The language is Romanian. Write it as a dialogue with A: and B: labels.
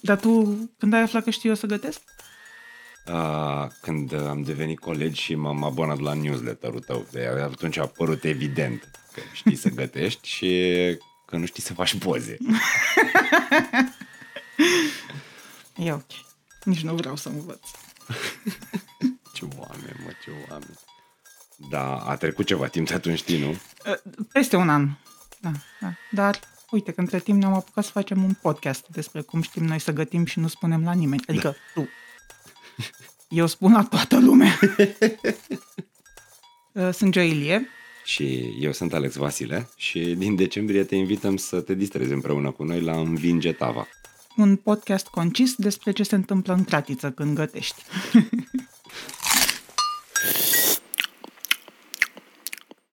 A: Dar tu, când ai aflat că știu eu să gătesc?
B: Uh, când am devenit colegi și m-am abonat la newsletter-ul tău. De atunci a apărut evident că știi să gătești și că nu știi să faci poze.
A: E ok. Nici nu vreau să învăț.
B: ce oameni, mă, ce oameni. Da, a trecut ceva timp de atunci, știi, nu?
A: Peste un an. Da, da. Dar uite că între timp ne-am apucat să facem un podcast despre cum știm noi să gătim și nu spunem la nimeni. Adică da. tu. Eu spun la toată lumea. Sunt Joe Ilie.
B: Și eu sunt Alex Vasile și din decembrie te invităm să te distrezi împreună cu noi la Învinge Tava.
A: Un podcast concis despre ce se întâmplă în cratiță când gătești.